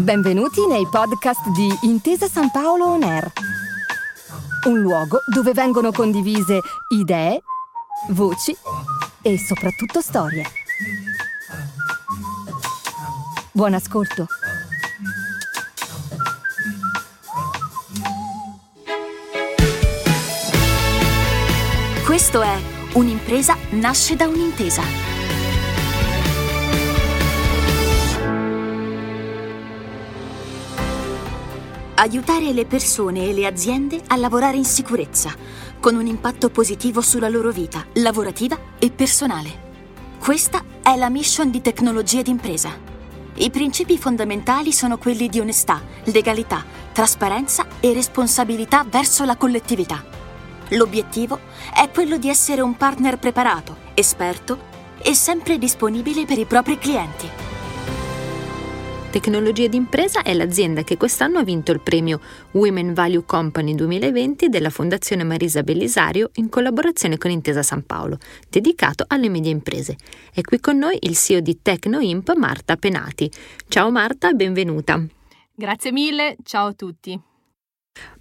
Benvenuti nei podcast di Intesa San Paolo On Air, un luogo dove vengono condivise idee, voci e soprattutto storie. Buon ascolto. Questo è Un'impresa nasce da un'intesa. Aiutare le persone e le aziende a lavorare in sicurezza, con un impatto positivo sulla loro vita lavorativa e personale. Questa è la mission di tecnologia d'impresa. I principi fondamentali sono quelli di onestà, legalità, trasparenza e responsabilità verso la collettività. L'obiettivo è quello di essere un partner preparato, esperto e sempre disponibile per i propri clienti. Tecnologie d'impresa è l'azienda che quest'anno ha vinto il premio Women Value Company 2020 della Fondazione Marisa Bellisario in collaborazione con Intesa San Paolo, dedicato alle medie imprese. È qui con noi il CEO di TecnoImp, Marta Penati. Ciao Marta, benvenuta. Grazie mille, ciao a tutti.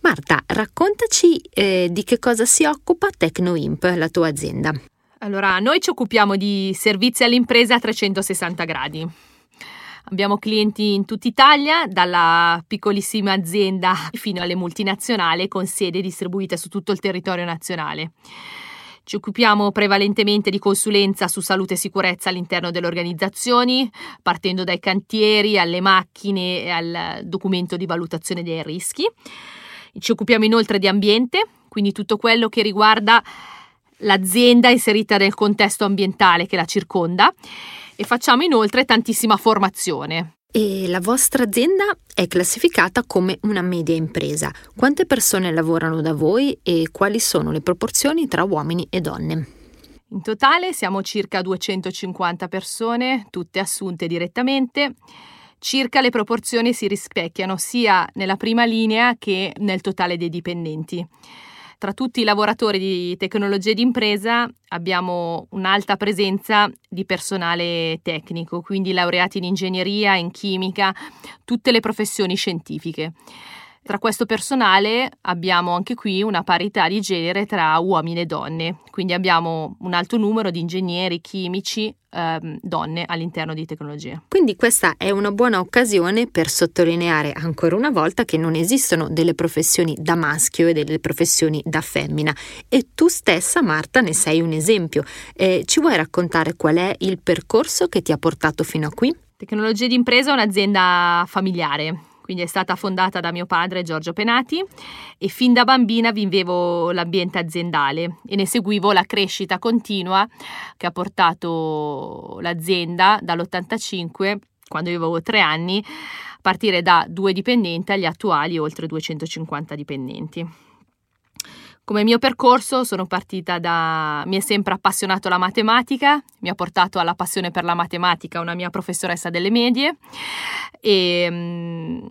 Marta, raccontaci eh, di che cosa si occupa TecnoImp, la tua azienda. Allora, noi ci occupiamo di servizi all'impresa a 360 gradi. Abbiamo clienti in tutta Italia, dalla piccolissima azienda fino alle multinazionali con sede distribuite su tutto il territorio nazionale. Ci occupiamo prevalentemente di consulenza su salute e sicurezza all'interno delle organizzazioni, partendo dai cantieri alle macchine e al documento di valutazione dei rischi. Ci occupiamo inoltre di ambiente, quindi tutto quello che riguarda l'azienda inserita nel contesto ambientale che la circonda e facciamo inoltre tantissima formazione. E la vostra azienda è classificata come una media impresa. Quante persone lavorano da voi e quali sono le proporzioni tra uomini e donne? In totale siamo circa 250 persone, tutte assunte direttamente. Circa le proporzioni si rispecchiano sia nella prima linea che nel totale dei dipendenti. Tra tutti i lavoratori di tecnologie d'impresa abbiamo un'alta presenza di personale tecnico, quindi laureati in ingegneria, in chimica, tutte le professioni scientifiche. Tra questo personale abbiamo anche qui una parità di genere tra uomini e donne, quindi abbiamo un alto numero di ingegneri, chimici, ehm, donne all'interno di tecnologia. Quindi questa è una buona occasione per sottolineare ancora una volta che non esistono delle professioni da maschio e delle professioni da femmina e tu stessa Marta ne sei un esempio. Eh, ci vuoi raccontare qual è il percorso che ti ha portato fino a qui? Tecnologie d'impresa è un'azienda familiare, quindi è stata fondata da mio padre Giorgio Penati e fin da bambina vivevo l'ambiente aziendale e ne seguivo la crescita continua che ha portato l'azienda dall'85, quando avevo tre anni, a partire da due dipendenti agli attuali oltre 250 dipendenti. Come mio percorso sono partita da... mi è sempre appassionato la matematica, mi ha portato alla passione per la matematica una mia professoressa delle medie e um,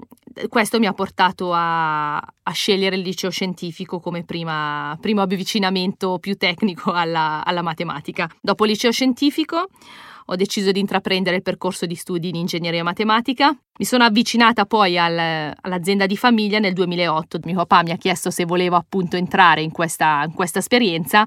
questo mi ha portato a, a, scegliere il liceo scientifico come prima, primo avvicinamento più tecnico alla, alla matematica. Dopo il liceo scientifico ho deciso di intraprendere il percorso di studi in ingegneria matematica. Mi sono avvicinata poi al, all'azienda di famiglia nel 2008. Mio papà mi ha chiesto se volevo appunto entrare in questa, in questa esperienza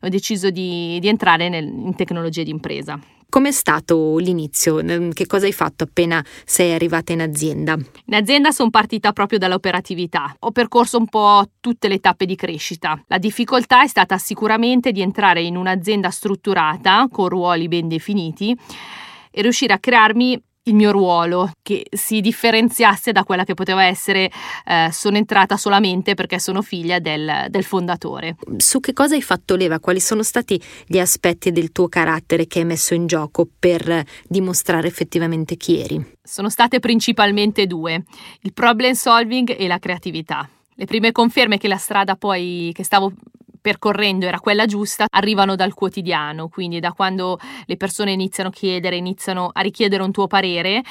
ho deciso di, di entrare nel, in tecnologie d'impresa. Com'è stato l'inizio? Che cosa hai fatto appena sei arrivata in azienda? In azienda sono partita proprio dall'operatività. Ho percorso un po' tutte le tappe di crescita. La difficoltà è stata sicuramente di entrare in un'azienda strutturata, con ruoli ben definiti, e riuscire a crearmi il mio ruolo, che si differenziasse da quella che poteva essere eh, sono entrata solamente perché sono figlia del, del, fondatore. Su che cosa hai fatto leva? Quali sono stati gli aspetti del tuo carattere che hai messo in gioco per dimostrare effettivamente chi eri? Sono state principalmente due, il problem solving e la creatività. Le prime conferme che la strada poi che stavo percorrendo era quella giusta, arrivano dal quotidiano, quindi da quando le persone iniziano a chiedere, iniziano a richiedere un tuo parere,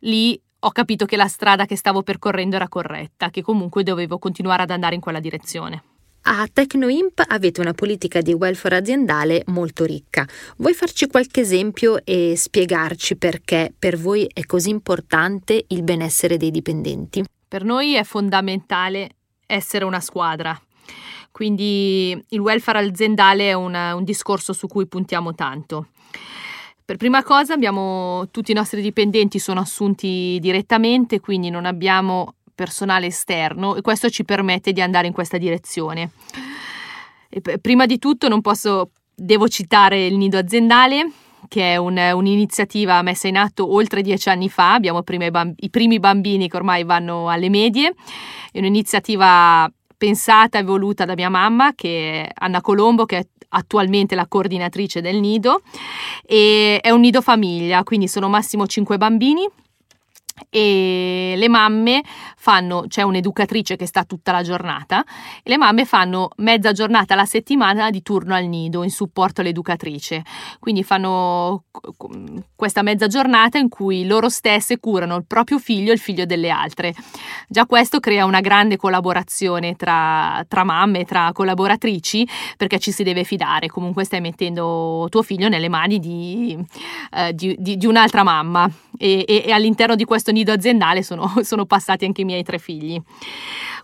lì ho capito che la strada che stavo percorrendo era corretta, che comunque dovevo continuare ad andare in quella direzione. A Tecnoimp avete una politica di welfare aziendale molto ricca. Vuoi farci qualche esempio e spiegarci perché per voi è così importante il benessere dei dipendenti? Per noi è fondamentale essere una squadra. Quindi il welfare aziendale è una, un discorso su cui puntiamo tanto. Per prima cosa abbiamo tutti i nostri dipendenti sono assunti direttamente, quindi non abbiamo personale esterno e questo ci permette di andare in questa direzione. E prima di tutto non posso, devo citare il nido aziendale, che è un, un'iniziativa messa in atto oltre dieci anni fa, abbiamo i, primi bambini che ormai vanno alle medie, è un'iniziativa pensata e voluta da mia mamma, che è Anna Colombo, che è attualmente la coordinatrice del nido, e è un nido famiglia, quindi sono massimo cinque bambini e le mamme fanno, c'è un'educatrice che sta tutta la giornata e le mamme fanno mezza giornata alla settimana di turno al nido in supporto all'educatrice. Quindi fanno questa mezza giornata in cui loro stesse curano il proprio figlio e il figlio delle altre. Già questo crea una grande collaborazione tra, tra mamme, tra collaboratrici, perché ci si deve fidare. Comunque stai mettendo tuo figlio nelle mani di, eh, di, di, di un'altra mamma e, e, e all'interno di questo nido aziendale sono, sono passati anche i miei tre figli.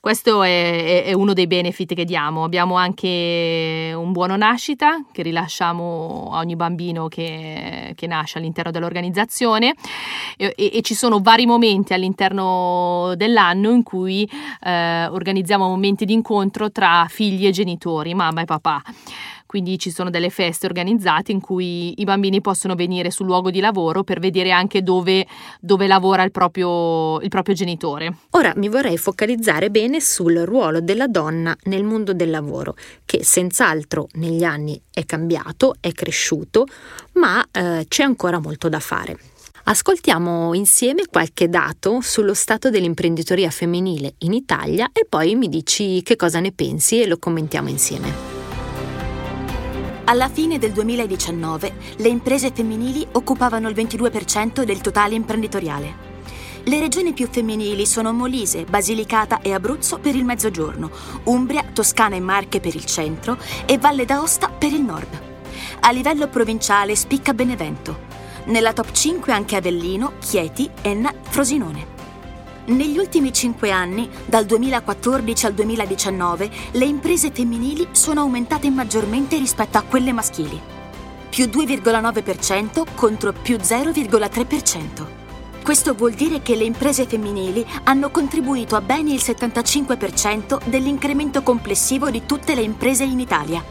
Questo è, è, uno dei benefit che diamo. Abbiamo anche un buono nascita che rilasciamo a ogni bambino che, che nasce all'interno dell'organizzazione e, e, ci sono vari momenti all'interno dell'anno in cui eh, organizziamo momenti di incontro tra figli e genitori, mamma e papà quindi ci sono delle feste organizzate in cui i bambini possono venire sul luogo di lavoro per vedere anche dove, dove lavora il proprio, il proprio genitore. Ora mi vorrei focalizzare bene sul ruolo della donna nel mondo del lavoro, che senz'altro negli anni è cambiato, è cresciuto, ma eh, c'è ancora molto da fare. Ascoltiamo insieme qualche dato sullo stato dell'imprenditoria femminile in Italia e poi mi dici che cosa ne pensi e lo commentiamo insieme. Alla fine del 2019 le imprese femminili occupavano il 22% del totale imprenditoriale. Le regioni più femminili sono Molise, Basilicata e Abruzzo per il mezzogiorno, Umbria, Toscana e Marche per il centro e Valle d'Aosta per il nord. A livello provinciale spicca Benevento. Nella top 5 anche Avellino, Chieti, Enna, Frosinone. Negli ultimi cinque anni, dal 2014 al 2019, le imprese femminili sono aumentate maggiormente rispetto a quelle maschili. Più 2,9% contro più 0,3%. Questo vuol dire che le imprese femminili hanno contribuito a ben il 75% dell'incremento complessivo di tutte le imprese in Italia.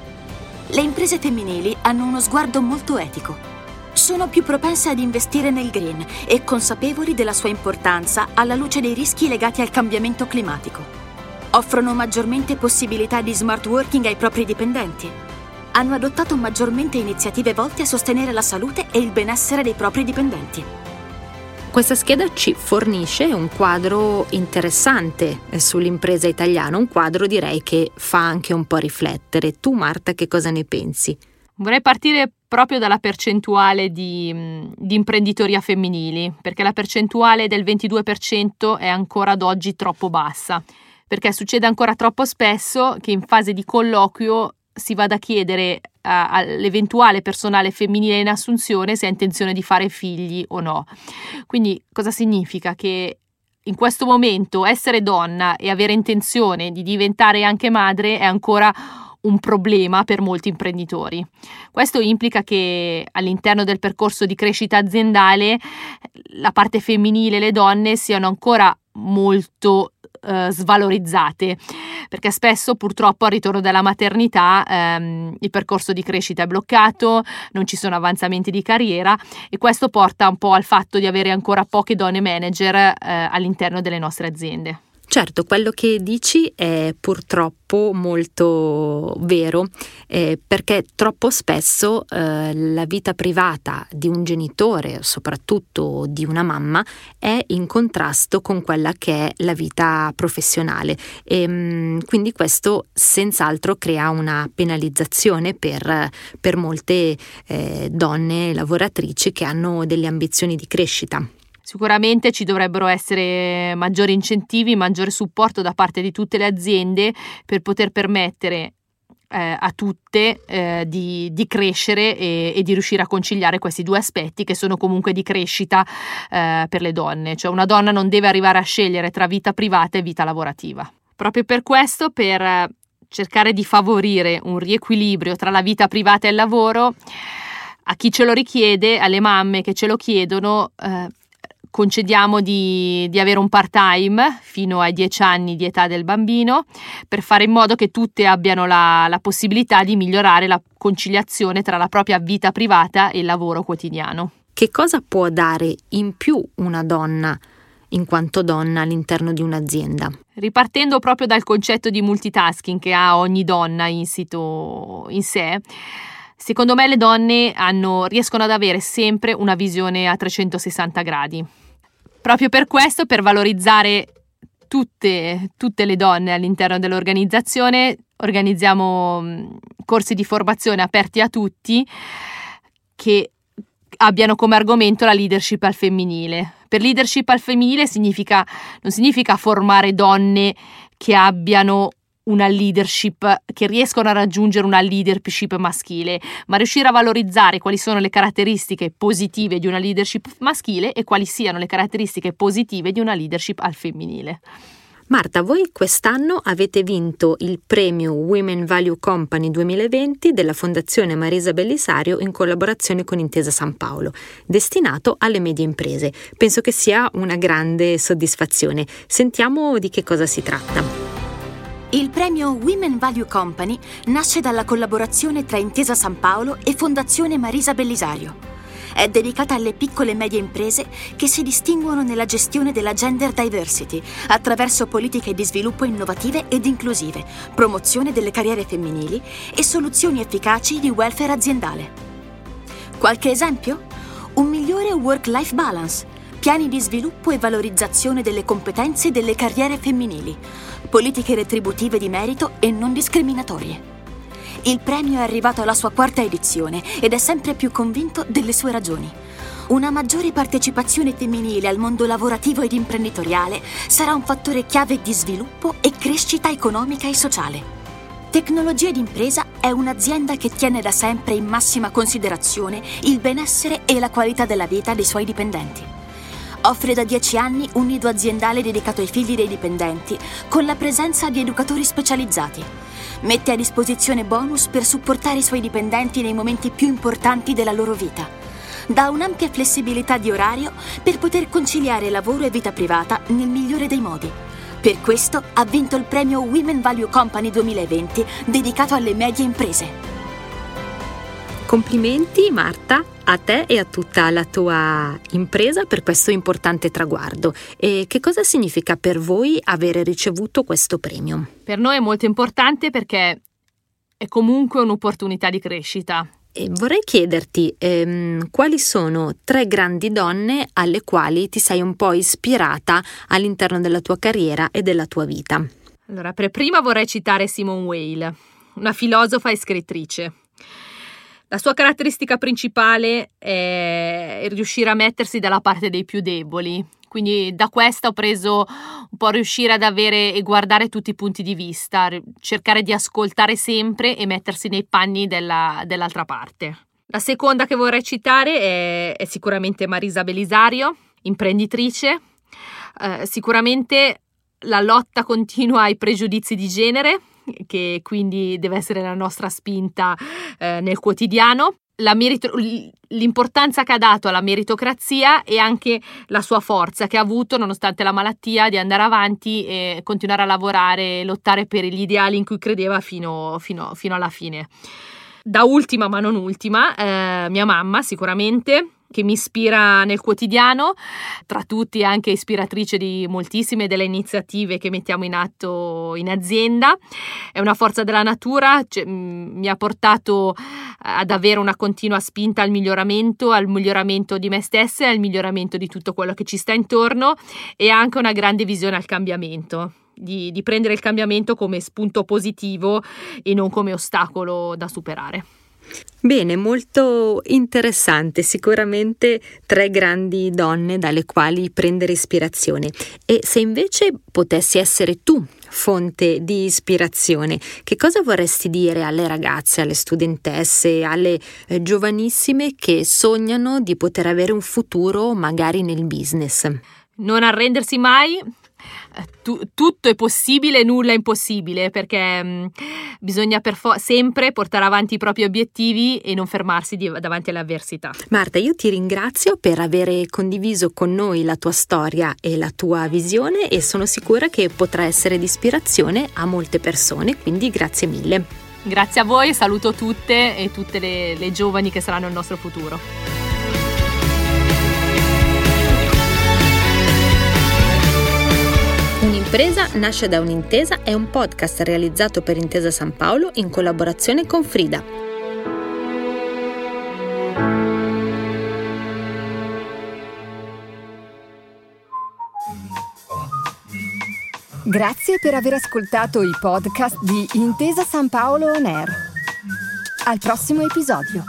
Le imprese femminili hanno uno sguardo molto etico sono più propense ad investire nel green e consapevoli della sua importanza alla luce dei rischi legati al cambiamento climatico. Offrono maggiormente possibilità di smart working ai propri dipendenti. Hanno adottato maggiormente iniziative volte a sostenere la salute e il benessere dei propri dipendenti. Questa scheda ci fornisce un quadro interessante sull'impresa italiana, un quadro direi che fa anche un po' riflettere. Tu Marta che cosa ne pensi? Vorrei partire proprio dalla percentuale di, di, imprenditoria femminili, perché la percentuale del 22% è ancora ad oggi troppo bassa, perché succede ancora troppo spesso che in fase di colloquio si vada a chiedere a, all'eventuale personale femminile in assunzione se ha intenzione di fare figli o no. Quindi cosa significa? Che in questo momento essere donna e avere intenzione di diventare anche madre è ancora un problema per molti imprenditori. Questo implica che all'interno del percorso di crescita aziendale la parte femminile e le donne siano ancora molto eh, svalorizzate perché spesso purtroppo al ritorno dalla maternità ehm, il percorso di crescita è bloccato, non ci sono avanzamenti di carriera e questo porta un po' al fatto di avere ancora poche donne manager eh, all'interno delle nostre aziende. Certo, quello che dici è purtroppo molto vero, eh, perché troppo spesso eh, la vita privata di un genitore, soprattutto di una mamma, è in contrasto con quella che è la vita professionale e mh, mm, quindi questo senz'altro crea una penalizzazione per, per molte eh, donne lavoratrici che hanno delle ambizioni di crescita. Sicuramente ci dovrebbero essere maggiori incentivi, maggiore supporto da parte di tutte le aziende per poter permettere eh, a tutte eh, di, di, crescere e, e, di riuscire a conciliare questi due aspetti che sono comunque di crescita eh, per le donne. Cioè una donna non deve arrivare a scegliere tra vita privata e vita lavorativa. Proprio per questo, per cercare di favorire un riequilibrio tra la vita privata e il lavoro, a chi ce lo richiede, alle mamme che ce lo chiedono, eh, concediamo di, di, avere un part-time fino ai 10 anni di età del bambino per fare in modo che tutte abbiano la, la possibilità di migliorare la conciliazione tra la propria vita privata e il lavoro quotidiano. Che cosa può dare in più una donna in quanto donna all'interno di un'azienda? Ripartendo proprio dal concetto di multitasking che ha ogni donna insito in sé, secondo me le donne hanno, riescono ad avere sempre una visione a 360 gradi. Proprio per questo, per valorizzare tutte, tutte le donne all'interno dell'organizzazione, organizziamo mm, corsi di formazione aperti a tutti che abbiano come argomento la leadership al femminile. Per leadership al femminile significa, non significa formare donne che abbiano una leadership, che riescono a raggiungere una leadership maschile, ma riuscire a valorizzare quali sono le caratteristiche positive di una leadership maschile e quali siano le caratteristiche positive di una leadership al femminile. Marta, voi quest'anno avete vinto il premio Women Value Company 2020 della Fondazione Marisa Bellisario in collaborazione con Intesa San Paolo, destinato alle medie imprese. Penso che sia una grande soddisfazione. Sentiamo di che cosa si tratta. Il premio Women Value Company nasce dalla collaborazione tra Intesa San Paolo e Fondazione Marisa Bellisario. È dedicata alle piccole e medie imprese che si distinguono nella gestione della gender diversity attraverso politiche di sviluppo innovative ed inclusive, promozione delle carriere femminili e soluzioni efficaci di welfare aziendale. Qualche esempio? Un migliore work-life balance, piani di sviluppo e valorizzazione delle competenze e delle carriere femminili politiche retributive di merito e non discriminatorie. Il premio è arrivato alla sua quarta edizione ed è sempre più convinto delle sue ragioni. Una maggiore partecipazione femminile al mondo lavorativo ed imprenditoriale sarà un fattore chiave di sviluppo e crescita economica e sociale. Tecnologia d'impresa è un'azienda che tiene da sempre in massima considerazione il benessere e la qualità della vita dei suoi dipendenti. Offre da dieci anni un nido aziendale dedicato ai figli dei dipendenti, con la presenza di educatori specializzati. Mette a disposizione bonus per supportare i suoi dipendenti nei momenti più importanti della loro vita. Dà un'ampia flessibilità di orario per poter conciliare lavoro e vita privata nel migliore dei modi. Per questo ha vinto il premio Women Value Company 2020 dedicato alle medie imprese. Complimenti Marta a te e a tutta la tua impresa per questo importante traguardo. E che cosa significa per voi avere ricevuto questo premio? Per noi è molto importante perché è comunque un'opportunità di crescita. E vorrei chiederti ehm, quali sono tre grandi donne alle quali ti sei un po' ispirata all'interno della tua carriera e della tua vita. Allora, per prima vorrei citare Simone Weil, una filosofa e scrittrice. La sua caratteristica principale è riuscire a mettersi dalla parte dei più deboli. Quindi da questa ho preso un po' riuscire ad avere e guardare tutti i punti di vista, cercare di ascoltare sempre e mettersi nei panni della, dell'altra parte. La seconda che vorrei citare è, è sicuramente Marisa Belisario, imprenditrice. Eh, sicuramente la lotta continua ai pregiudizi di genere, che quindi deve essere la nostra spinta eh, nel quotidiano. Merito- l'importanza che ha dato alla meritocrazia e anche la sua forza che ha avuto nonostante la malattia di andare avanti e continuare a lavorare e lottare per gli ideali in cui credeva fino, fino, fino alla fine. Da ultima ma non ultima, eh, mia mamma sicuramente, che mi ispira nel quotidiano, tra tutti anche ispiratrice di moltissime delle iniziative che mettiamo in atto in azienda. È una forza della natura, cioè, mi ha portato ad avere una continua spinta al miglioramento, al miglioramento di me stessa e al miglioramento di tutto quello che ci sta intorno e anche una grande visione al cambiamento. Di, di prendere il cambiamento come spunto positivo e non come ostacolo da superare. Bene, molto interessante, sicuramente tre grandi donne dalle quali prendere ispirazione. E se invece potessi essere tu fonte di ispirazione, che cosa vorresti dire alle ragazze, alle studentesse, alle eh, giovanissime che sognano di poter avere un futuro magari nel business? Non arrendersi mai, tu, tutto è possibile, nulla è impossibile, perché mh, mm, bisogna per fo- sempre portare avanti i propri obiettivi e non fermarsi di- davanti alle avversità. Marta, io ti ringrazio per aver condiviso con noi la tua storia e la tua visione e sono sicura che potrà essere di ispirazione a molte persone, quindi grazie mille. Grazie a voi, saluto tutte e tutte le, le giovani che saranno il nostro futuro. Un'impresa nasce da un'intesa è un podcast realizzato per Intesa San Paolo in collaborazione con Frida. Grazie per aver ascoltato i podcast di Intesa San Paolo On Air. Al prossimo episodio.